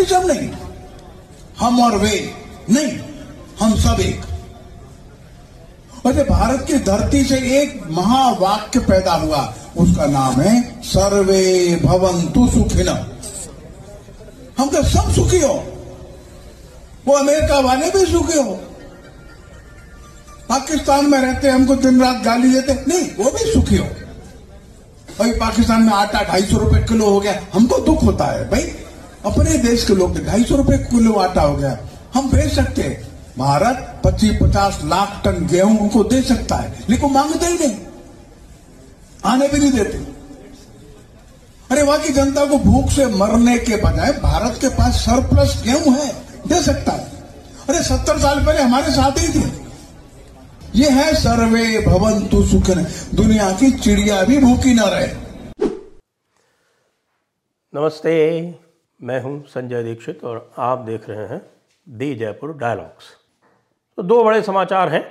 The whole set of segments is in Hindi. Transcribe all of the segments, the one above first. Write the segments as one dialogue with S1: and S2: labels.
S1: नेशनलिज्म नहीं। हम और वे नहीं, हम सब एक। वैसे भारत की धरती से एक महावाक्य पैदा हुआ। उसका नाम है, सर्वे भवंतु सुखिन। हम तो सब सुखी हो? वो अमेरिका वाले भी सुखी हो? पाकिस्तान में रहते, हमको दिन रात गाली देते। नहीं, वो भी सुखी हो। भाई, पाकिस्तान में आटा ढाई सौ रुपए किलो हो गया। हमको दुख होता है, भाई। अपने देश के लोग ढाई सौ रुपए किलो आटा हो गया। हम बेच सकते हैं। भारत पच्चीस पचास लाख टन गेहूँ उनको दे सकता है, लेकिन मांगते ही नहीं। आने भी नहीं देते। अरे वहाँ की जनता को भूख से मरने के बजाय भारत के पास सरप्लस गेहूँ है, दे सकता है। अरे सत्तर साल पहले हमारे साथ ही थे। ये है सर्वे भवन तु सुखन। दुनिया की चिड़िया भी भूखी न रहे।
S2: नमस्ते। मैं हूँ संजय दीक्षित और आप देख रहे हैं दी जयपुर डायलॉग्स। तो दो बड़े समाचार हैं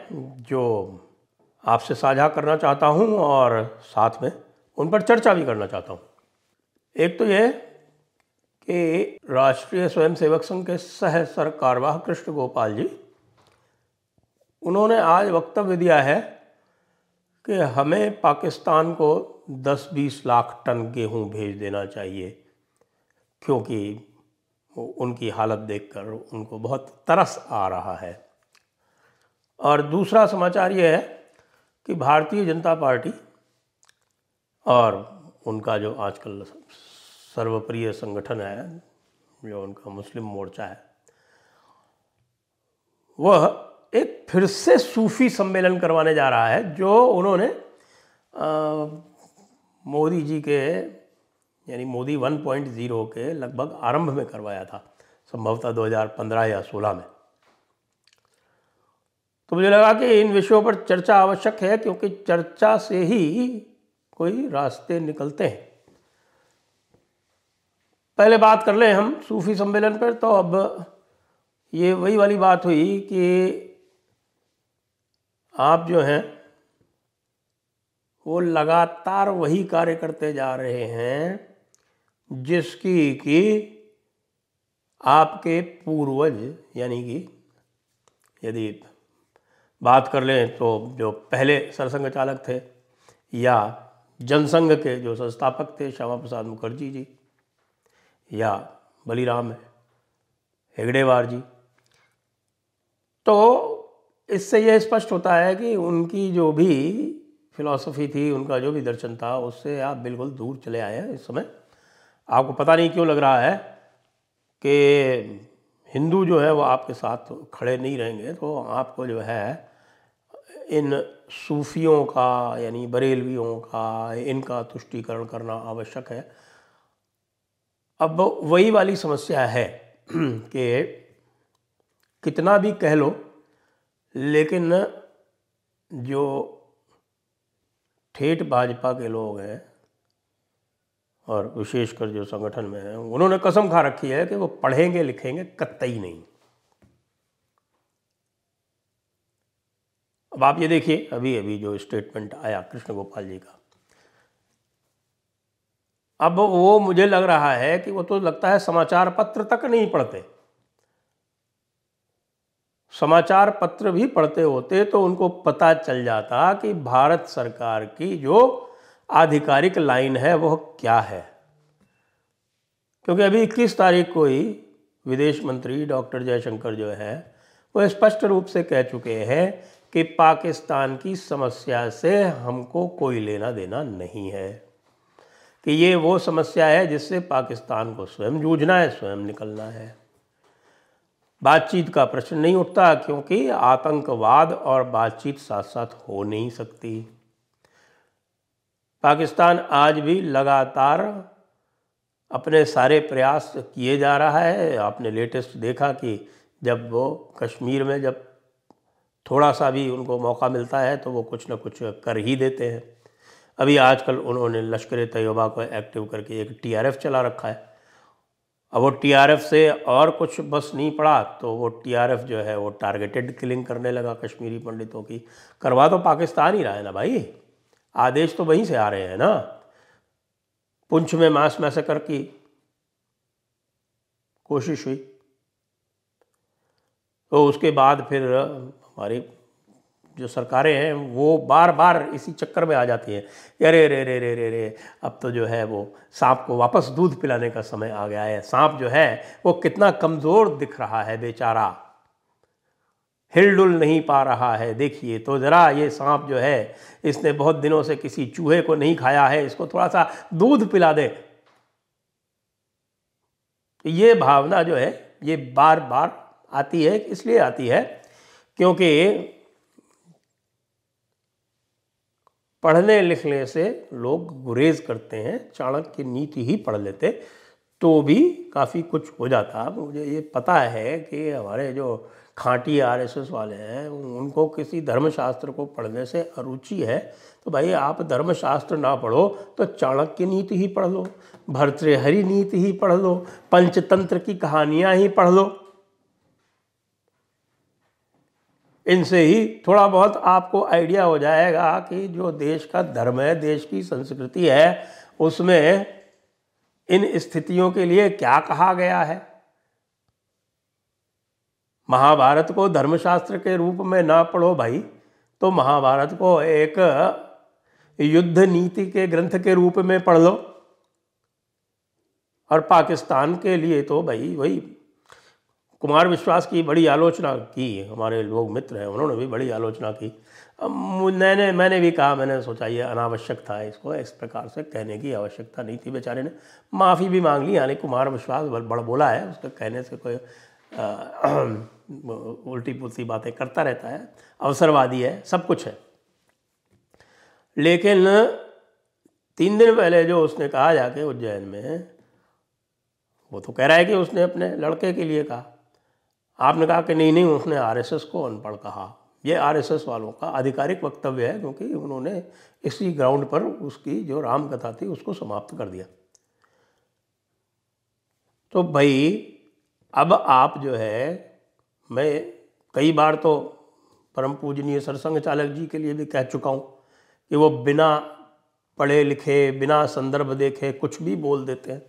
S2: जो आपसे साझा करना चाहता हूँ और साथ में उन पर चर्चा भी करना चाहता हूँ। एक तो यह कि राष्ट्रीय स्वयंसेवक संघ के सह सरकारवाह कृष्ण गोपाल जी, उन्होंने आज वक्तव्य दिया है कि हमें पाकिस्तान को 10-20 लाख टन गेहूँ भेज देना चाहिए। क्योंकि उनकी हालत देखकर उनको बहुत तरस आ रहा है। और दूसरा समाचार ये है कि भारतीय जनता पार्टी और उनका जो आजकल सर्वप्रिय संगठन है, जो उनका मुस्लिम मोर्चा है, वह एक फिर से सूफी सम्मेलन करवाने जा रहा है, जो उन्होंने मोदी जी के यानी मोदी 1.0 के लगभग आरंभ में करवाया था, संभवतः 2015 या 16 में। तो मुझे लगा कि इन विषयों पर चर्चा आवश्यक है, क्योंकि चर्चा से ही कोई रास्ते निकलते हैं। पहले बात कर लें हम सूफी सम्मेलन पर तो अब ये वही वाली बात हुई कि आप जो हैं, वो लगातार वही कार्य करते जा रहे हैं। जिसकी कि आपके पूर्वज, यानी कि यदि बात कर लें तो जो पहले सरसंघ चालक थे या जनसंघ के जो संस्थापक थे श्यामा प्रसाद मुखर्जी जी या बलीराम हेगड़ेवार जी तो इससे यह स्पष्ट होता है कि उनकी जो भी फिलॉसफी थी, उनका जो भी दर्शन था, उससे आप बिल्कुल दूर चले आए हैं इस समय। आपको पता नहीं क्यों लग रहा है कि हिंदू जो है वो आपके साथ खड़े नहीं रहेंगे तो आपको जो है इन सूफियों का, यानी बरेलवियों का, इनका तुष्टिकरण करना आवश्यक है। अब वही वाली समस्या है कि कितना भी कह लो, लेकिन जो ठेठ भाजपा के लोग हैं और विशेषकर जो संगठन में है, उन्होंने कसम खा रखी है कि वो पढ़ेंगे, लिखेंगे कतई नहीं। अब आप ये देखिए, अभी अभी जो स्टेटमेंट आया कृष्ण गोपाल जी का। अब वो मुझे लग रहा है कि वो तो लगता है समाचार पत्र तक नहीं पढ़ते। समाचार पत्र भी पढ़ते होते तो उनको पता चल जाता कि भारत सरकार की जो आधिकारिक लाइन है, वह क्या है? क्योंकि अभी इक्कीस तारीख को ही विदेश मंत्री डॉक्टर जयशंकर जो है, वो स्पष्ट रूप से कह चुके हैं कि पाकिस्तान की समस्या से हमको कोई लेना देना नहीं है। कि ये वो समस्या है जिससे पाकिस्तान को स्वयं जूझना है, स्वयं निकलना है। बातचीत का प्रश्न नहीं उठता, क्योंकि आतंकवाद और बातचीत साथ साथ हो नहीं सकती। पाकिस्तान आज भी लगातार अपने सारे प्रयास किए जा रहा है। आपने लेटेस्ट देखा कि जब वो कश्मीर में जब थोड़ा सा भी उनको मौका मिलता है तो वो कुछ ना कुछ कर ही देते हैं। अभी आजकल उन्होंने लश्कर तैयबा को एक्टिव करके एक टीआरएफ चला रखा है। अब वो टीआरएफ से और कुछ बस नहीं पड़ा तो वो टीआरएफ जो है वो टारगेटेड किलिंग करने लगा कश्मीरी पंडितों की। करवा तो पाकिस्तान ही रहा है ना भाई? आदेश तो वहीं से आ रहे हैं ना। पुंछ में मास मैसेकर की कोशिश हुई। तो उसके बाद फिर हमारी जो सरकारें हैं, वो बार बार इसी चक्कर में आ जाती हैं अरे रे रे रे रे रे अब तो जो है वो सांप को वापस दूध पिलाने का समय आ गया है। सांप जो है, वो कितना कमज़ोर दिख रहा है बेचारा। हिलडुल नहीं पा रहा है। देखिए तो ज़रा ये सांप जो है, इसने बहुत दिनों से किसी चूहे को नहीं खाया है, इसको थोड़ा सा दूध पिला दे। ये भावना जो है, ये बार बार आती है, इसलिए आती है, क्योंकि पढ़ने लिखने से लोग गुरेज करते हैं, चाणक्य की नीति ही पढ़ लेते तो भी काफ़ी कुछ हो जाता। मुझे ये पता है कि हमारे जो खांटी आरएसएस वाले हैं, उनको किसी धर्मशास्त्र को पढ़ने से अरुचि है तो भाई आप धर्मशास्त्र ना पढ़ो तो चाणक्य नीति ही पढ़ लो, भर्तृहरि नीति ही पढ़ लो, पंचतंत्र की कहानियाँ ही पढ़ लो। इनसे ही थोड़ा बहुत आपको आइडिया हो जाएगा कि जो देश का धर्म है, देश की संस्कृति है, उसमें इन स्थितियों के लिए क्या कहा गया है। महाभारत को धर्मशास्त्र के रूप में ना पढ़ो भाई। तो महाभारत को एक युद्ध नीति के ग्रंथ के रूप में पढ़ लो। और पाकिस्तान के लिए तो भाई वही कुमार विश्वास की बड़ी आलोचना की, हमारे लोग मित्र हैं, उन्होंने भी बड़ी आलोचना की। मैंने मैंने भी कहा, मैंने सोचा ये अनावश्यक था, इसको इस प्रकार से कहने की आवश्यकता नहीं थी बेचारे ने। माफ़ी भी मांग ली, यानी कुमार विश्वास बड़ा बोला है, उसके कहने से कोई उल्टी पुलती बातें करता रहता है, अवसरवादी है, सब कुछ है। लेकिन तीन दिन पहले जो उसने कहा जाके उज्जैन में, वो तो कह रहा है कि उसने अपने लड़के के लिए कहा। आपने कहा कि नहीं नहीं, उसने आरएसएस को अनपढ़ कहा। ये आरएसएस वालों का आधिकारिक वक्तव्य है, क्योंकि उन्होंने इसी ग्राउंड पर उसकी जो राम कथा थी, उसको समाप्त कर दिया। तो भाई अब आप जो है, मैं कई बार तो परम पूजनीय सरसंघ चालक जी के लिए भी कह चुका हूँ कि वो बिना पढ़े लिखे, बिना संदर्भ देखे कुछ भी बोल देते हैं।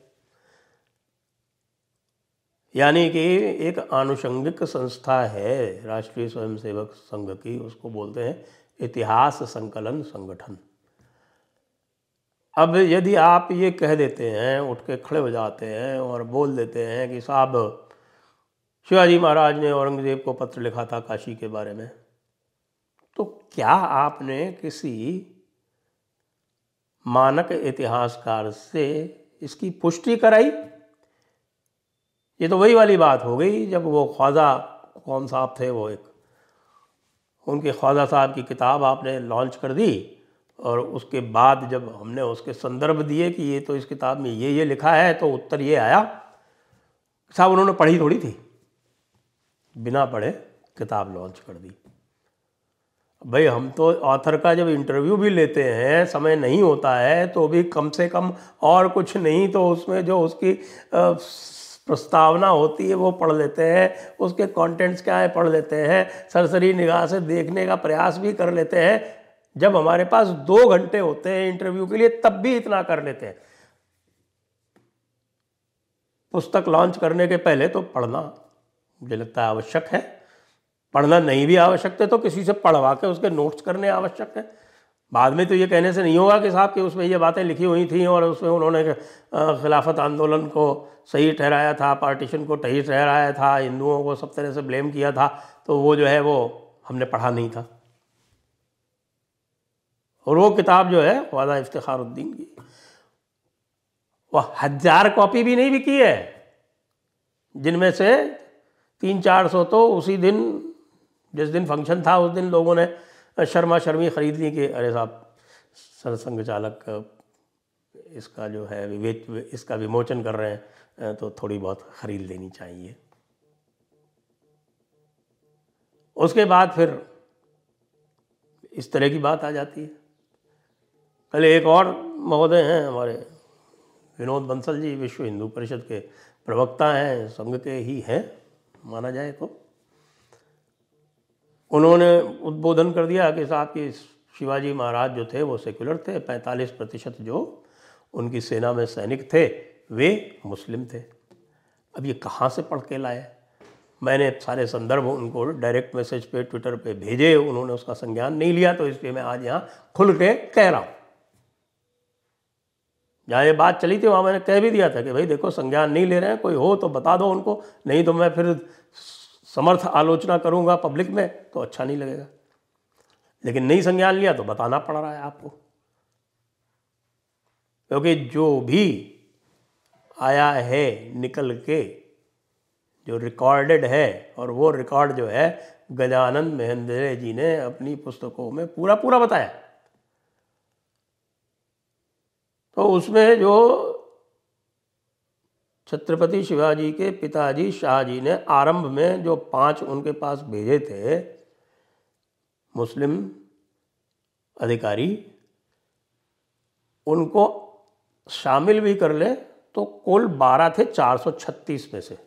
S2: यानी कि एक आनुषंगिक संस्था है, राष्ट्रीय स्वयंसेवक संघ की, उसको बोलते हैं इतिहास संकलन संगठन। अब यदि आप ये कह देते हैं, उठ के खड़े हो जाते हैं और बोल देते हैं कि साहब शिवाजी महाराज ने औरंगज़ेब को पत्र लिखा था काशी के बारे में। तो क्या आपने किसी मानक इतिहासकार से इसकी पुष्टि कराई? ये तो वही वाली बात हो गई जब वो ख्वाजा कौन साहब थे वो एक। उनके ख्वाजा साहब की किताब आपने लॉन्च कर दी और उसके बाद जब हमने उसके संदर्भ दिए कि ये तो इस किताब में ये ये लिखा है तो उत्तर ये आया। साहब, उन्होंने पढ़ी थोड़ी थी। बिना पढ़े किताब लॉन्च कर दी। भाई, हम तो ऑथर का जब इंटरव्यू भी लेते हैं, समय नहीं होता है तो भी कम से कम और कुछ नहीं तो उसमें जो उसकी प्रस्तावना होती है, वो पढ़ लेते हैं, उसके कंटेंट्स क्या है पढ़ लेते हैं, सरसरी निगाह से देखने का प्रयास भी कर लेते हैं। जब हमारे पास दो घंटे होते हैं इंटरव्यू के लिए, तब भी इतना कर लेते हैं। पुस्तक लॉन्च करने के पहले तो पढ़ना। मुझे लगता है आवश्यक है। पढ़ना नहीं भी आवश्यक है तो किसी से पढ़वा के उसके नोट्स करने आवश्यक है। बाद में तो ये कहने से नहीं होगा कि साहब कि उसमें ये बातें लिखी हुई थी और उसमें उन्होंने खिलाफत आंदोलन को सही ठहराया था पार्टीशन को सही ठहराया था, हिंदुओं को सब तरह से ब्लेम किया था तो वो जो है वो हमने पढ़ा नहीं था। और वो किताब जो है ख्वाजा इफ्तारुद्दीन की वो हज़ार कॉपी भी नहीं बिकी है, जिनमें से तीन चार सौ तो उसी दिन, जिस दिन फ़ंक्शन था, उस दिन लोगों ने शर्मा शर्मी खरीद ली कि अरे साहब सरसंघ चालक, इसका जो है विवेक, इसका विमोचन कर रहे हैं तो थोड़ी बहुत ख़रीद लेनी चाहिए। उसके बाद फिर इस तरह की बात आ जाती है। कल एक और महोदय हैं, हमारे विनोद बंसल जी, विश्व हिंदू परिषद के प्रवक्ता हैं, संघ के ही हैं। माना जाए तो। उन्होंने उद्बोधन कर दिया कि साहब कि शिवाजी महाराज जो थे वो सेक्युलर थे 45 प्रतिशत जो उनकी सेना में सैनिक थे, वे मुस्लिम थे। अब ये कहाँ से पढ़ के लाए? मैंने सारे संदर्भ उनको डायरेक्ट मैसेज पे ट्विटर पे भेजे, उन्होंने उसका संज्ञान नहीं लिया तो इसलिए मैं आज यहाँ खुल के कह रहा हूँ। जहाँ ये बात चली थी, वहाँ मैंने कह भी दिया था कि भाई देखो, संज्ञान नहीं ले रहे हैं, कोई हो तो बता दो उनको, नहीं तो मैं फिर समर्थ आलोचना करूँगा पब्लिक में तो अच्छा नहीं लगेगा। लेकिन नहीं संज्ञान लिया तो बताना पड़ रहा है आपको। क्योंकि जो भी आया है निकल के, जो रिकॉर्डेड है, और वो रिकॉर्ड जो है गजानंद महेंद्र जी ने अपनी पुस्तकों में पूरा पूरा बताया। तो उसमें जो छत्रपति शिवाजी के पिताजी शाहजी ने आरंभ में जो पाँच उनके पास भेजे थे, मुस्लिम अधिकारी, उनको शामिल भी कर ले तो कुल बारह थे 436 में से।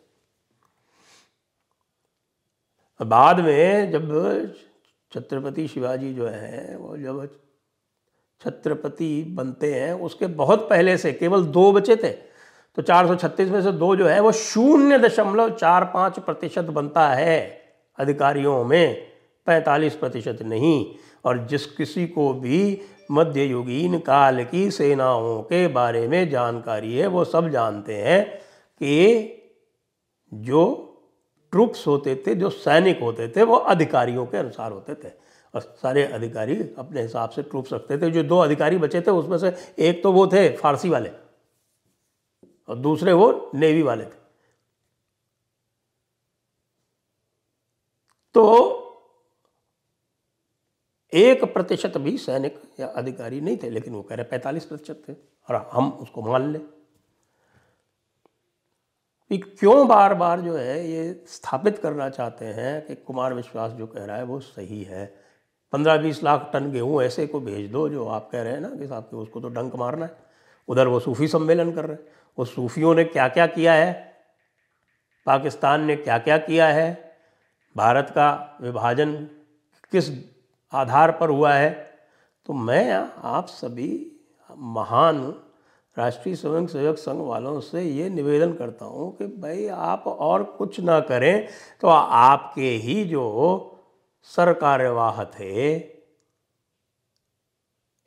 S2: बाद में जब छत्रपति शिवाजी जो है, वो जब छत्रपति बनते हैं, उसके बहुत पहले से, केवल दो बचे थे। तो 436 में से दो जो है, वो शून्य दशमलव चार पाँच प्रतिशत बनता है अधिकारियों में, पैंतालीस प्रतिशत नहीं। और जिस किसी को भी मध्ययुगीन काल की सेनाओं के बारे में जानकारी है, वो सब जानते हैं कि जो ट्रूप्स होते थे, जो सैनिक होते थे, वो अधिकारियों के अनुसार होते थे। सारे अधिकारी अपने हिसाब से ट्रूप्स रखते थे। जो दो अधिकारी बचे थे, उसमें से एक तो वो थे फारसी वाले और दूसरे वो नेवी वाले थे। तो एक प्रतिशत भी सैनिक या अधिकारी नहीं थे, लेकिन वो कह रहे पैंतालीस प्रतिशत थे और हम उसको मान लें। क्यों बार बार जो है ये स्थापित करना चाहते हैं कि कुमार विश्वास जो कह रहा है वो सही है? पंद्रह बीस लाख टन गेहूँ ऐसे को भेज दो जो आप कह रहे हैं ना कि साहब के उसको तो डंक मारना है। उधर वो सूफी सम्मेलन कर रहे हैं। वो सूफियों ने क्या क्या किया है? पाकिस्तान ने क्या क्या किया है? भारत का विभाजन किस आधार पर हुआ है? तो मैं आप सभी महान राष्ट्रीय स्वयं सेवक संघ वालों से ये निवेदन करता हूँ कि भाई आप और कुछ ना करें। तो आपके ही जो सरकार्यवाह थे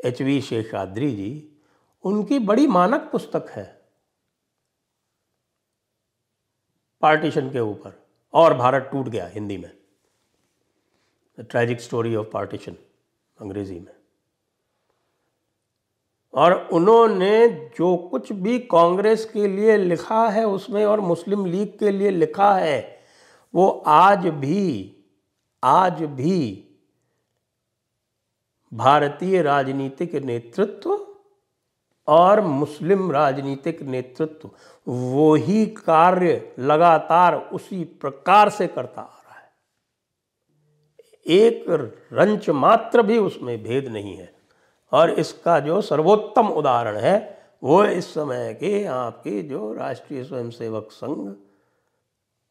S2: एच वी शेषाद्री जी, उनकी बड़ी मानक पुस्तक है। पार्टीशन के ऊपर, और भारत टूट गया हिंदी में। The tragic story of partition अंग्रेज़ी में। और उन्होंने जो कुछ भी कांग्रेस के लिए लिखा है, उसमें और मुस्लिम लीग के लिए लिखा है, वो आज भी आज भी भारतीय राजनीतिक नेतृत्व और मुस्लिम राजनीतिक नेतृत्व वो ही कार्य लगातार उसी प्रकार से करता आ रहा है। एक रंच मात्र भी उसमें भेद नहीं है। और इसका जो सर्वोत्तम उदाहरण है, वो इस समय के आपके जो राष्ट्रीय स्वयंसेवक संघ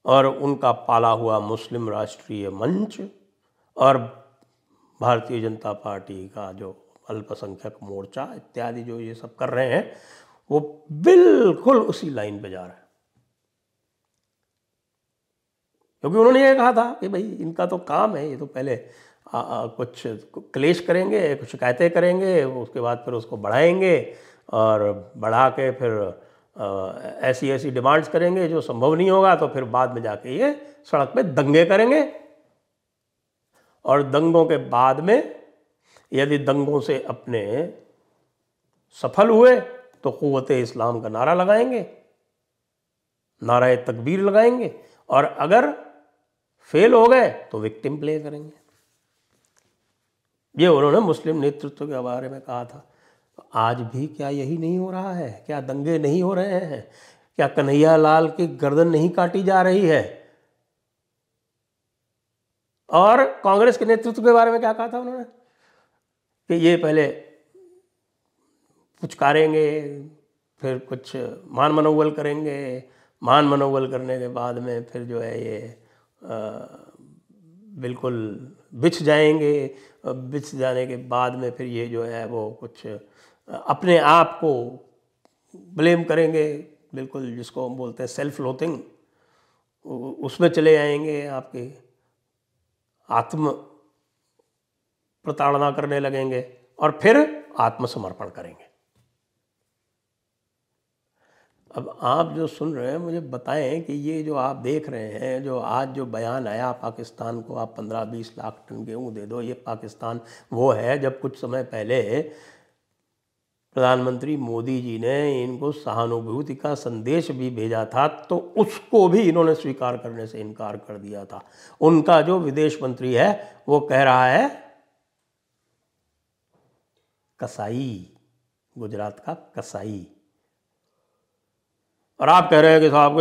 S2: और उनका पाला हुआ मुस्लिम राष्ट्रीय मंच और भारतीय जनता पार्टी का जो अल्पसंख्यक मोर्चा इत्यादि जो ये सब कर रहे हैं वो बिल्कुल उसी लाइन पे जा रहा है। क्योंकि उन्होंने ये कहा था कि भाई इनका तो काम है ये तो पहले आ, आ, कुछ क्लेश करेंगे कुछ शिकायतें करेंगे उसके बाद फिर उसको बढ़ाएँगे और बढ़ा के फिर ऐसी ऐसी डिमांड्स करेंगे, जो संभव नहीं होगा तो फिर बाद में जाके ये सड़क पे दंगे करेंगे। और दंगों के बाद में, यदि दंगों से अपने सफल हुए तो क़वत इस्लाम का नारा लगाएँगे, नारा तकबीर लगाएँगे, और अगर फेल हो गए तो विक्टिम प्ले करेंगे। ये उन्होंने मुस्लिम नेतृत्व के बारे में कहा था। आज भी क्या यही नहीं हो रहा है? क्या दंगे नहीं हो रहे हैं? क्या कन्हैया लाल की गर्दन नहीं काटी जा रही है? और कांग्रेस के नेतृत्व के बारे में क्या कहा था उन्होंने? कि ये पहले पुचकारेंगे फिर कुछ मान मनोबल करेंगे मान मनोबल करने के बाद में फिर जो है ये आ, बिल्कुल बिछ जाएँगे बिछ जाने के बाद में फिर ये जो है वो कुछ अपने आप को ब्लेम करेंगे, बिल्कुल जिसको हम बोलते हैं सेल्फ लोथिंग उसमें चले आएँगे आपके, आत्म प्रताड़ना करने लगेंगे और फिर आत्मसमर्पण करेंगे। अब आप जो सुन रहे हैं, मुझे बताएँ कि ये जो आप देख रहे हैं, जो आज जो बयान आया, पाकिस्तान को आप पंद्रह बीस लाख टन गेहूँ दे दो, ये पाकिस्तान वो है, जब कुछ समय पहले प्रधानमंत्री मोदी जी ने इनको सहानुभूति का संदेश भी भेजा था तो उसको भी इन्होंने स्वीकार करने से इनकार कर दिया था। उनका जो विदेश मंत्री है, वो कह रहा है, कसाई, गुजरात का कसाई। और आप कह रहे हैं कि साहब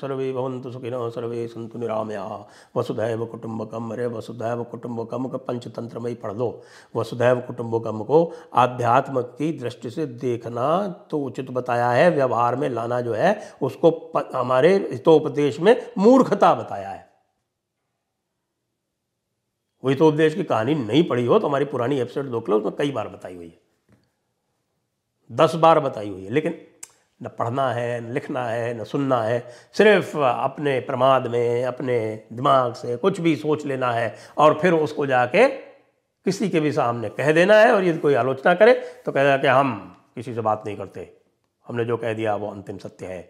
S2: सर्वे भवंतु सुखिन, सर्वे संतु निरामया। वसुधैव कुटुंबकम अरे वसुधैव कुटुंबकम का पंचतंत्र में ही पढ़ लो। वसुधैव कुटुंबकम को आध्यात्म की दृष्टि से देखना तो उचित बताया है, व्यवहार में लाना जो है, उसको हमारे हितोपदेश में मूर्खता बताया है। वही तो उपदेश की कहानी नहीं पढ़ी हो तो हमारी पुरानी एपिसोड देख लो, उसमें कई बार बताई हुई है। दस बार बताई हुई है, लेकिन न पढ़ना है, न लिखना है, न सुनना है, सिर्फ़ अपने प्रमाद में, अपने दिमाग से कुछ भी सोच लेना है और फिर उसको जाके किसी के भी सामने कह देना है और यदि कोई आलोचना करे तो कह देना कि हम किसी से बात नहीं करते। हमने जो कह दिया वो अंतिम सत्य है।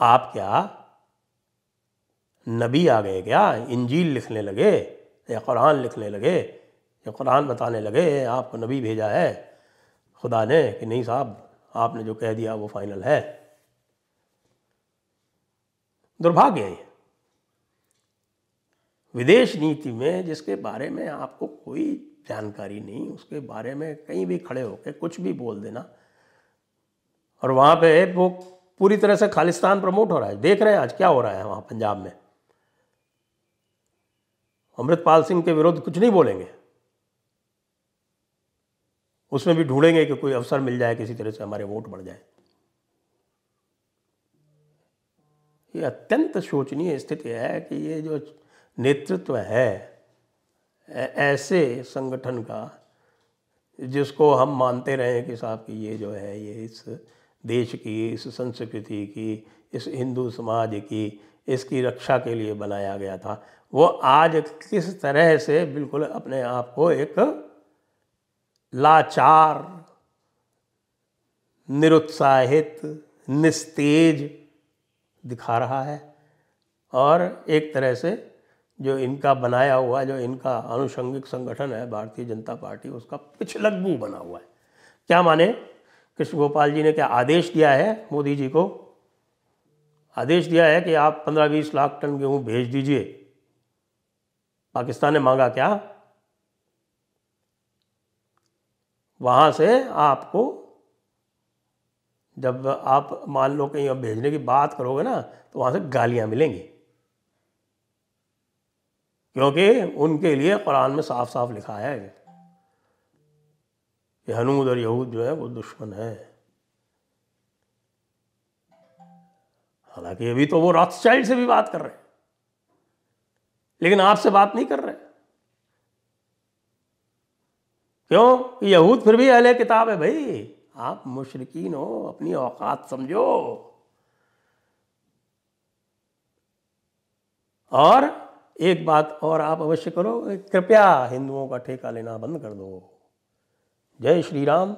S2: आप क्या नबी आ गए क्या? इंजील लिखने लगे या कुरान लिखने लगे या कुरान बताने लगे, आपको नबी भेजा है? खुदा ने कि नहीं साहब, आपने जो कह दिया वो फाइनल है। दुर्भाग्य है विदेश नीति में जिसके बारे में आपको कोई जानकारी नहीं, उसके बारे में कहीं भी खड़े होकर कुछ भी बोल देना, और वहाँ पे वो पूरी तरह से खालिस्तान प्रमोट हो रहा है। देख रहे हैं आज क्या हो रहा है वहाँ पंजाब में। अमृतपाल सिंह के विरुद्ध कुछ नहीं बोलेंगे। उसमें भी ढूंढेंगे कि कोई अवसर मिल जाए, किसी तरह से हमारे वोट बढ़ जाए। ये अत्यंत शोचनीय स्थिति है कि ये जो नेतृत्व है ऐसे संगठन का, जिसको हम मानते रहे कि साहब कि ये जो है, ये इस देश की, इस संस्कृति की, इस हिंदू समाज की, इसकी रक्षा के लिए बनाया गया था। वो आज किस तरह से बिल्कुल अपने आप को एक लाचार, निरुत्साहित, निस्तेज दिखा रहा है। और एक तरह से जो इनका बनाया हुआ, जो इनका आनुषंगिक संगठन है, भारतीय जनता पार्टी, उसका पिछलग्गू बना हुआ है। क्या माने? कृष्ण गोपाल जी ने क्या आदेश दिया है मोदी जी को? आदेश दिया है कि आप पंद्रह बीस लाख टन गेहूँ भेज दीजिए। पाकिस्तान ने मांगा क्या? वहाँ से आपको, जब आप मान लो कहीं अब भेजने की बात करोगे ना तो वहाँ से गालियाँ मिलेंगी। क्योंकि उनके लिए कुरान में साफ़ साफ़ लिखा है। कि हनूद और यहूद जो है, वो दुश्मन है। हालाँकि अभी तो वो रॉथस्टाइल्ड से भी बात कर रहे हैं। लेकिन आपसे बात नहीं कर रहे। क्यों? यहूद फिर भी अहले किताब है भाई। आप मुशरकिन हो, अपनी औकात समझो। और एक बात और आप अवश्य करो, कृपया हिंदुओं का ठेका लेना बंद कर दो। जय श्री राम।